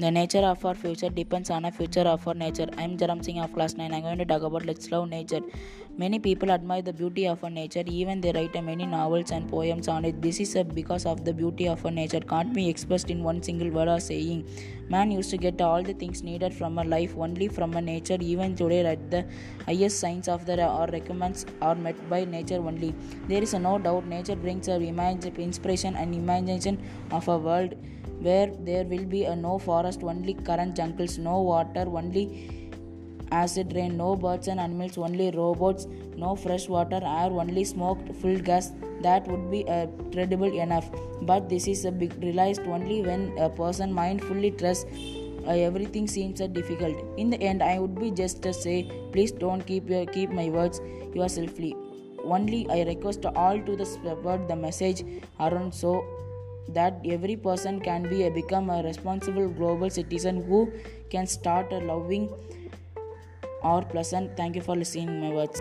The nature of our future depends on the future of our nature. I am Jaram Singh of class 9. I am going to talk about Let's Love Nature. Many people admire the beauty of our nature, even they write many novels and poems on it. This is because of the beauty of our nature can't be expressed in one single word or saying. Man used to get all the things needed from a life only from a nature. Even today, at the highest signs of the or recommends are met by nature only. There is no doubt nature brings a inspiration and imagination of a world where there will be a no forest, only current jungles, no water, only acid rain, no birds and animals, only robots, no fresh water, air, only smoked full gas. That would be uh, credible enough. But this is a big realized only when a person mind fully trusts. Uh, everything seems uh, difficult. In the end, I would be just to say, please don't keep your, keep my words yourselfly. Only I request all to the spread the message around so that every person can be a, become a responsible global citizen who can start a loving or pleasant. Thank you for listening my words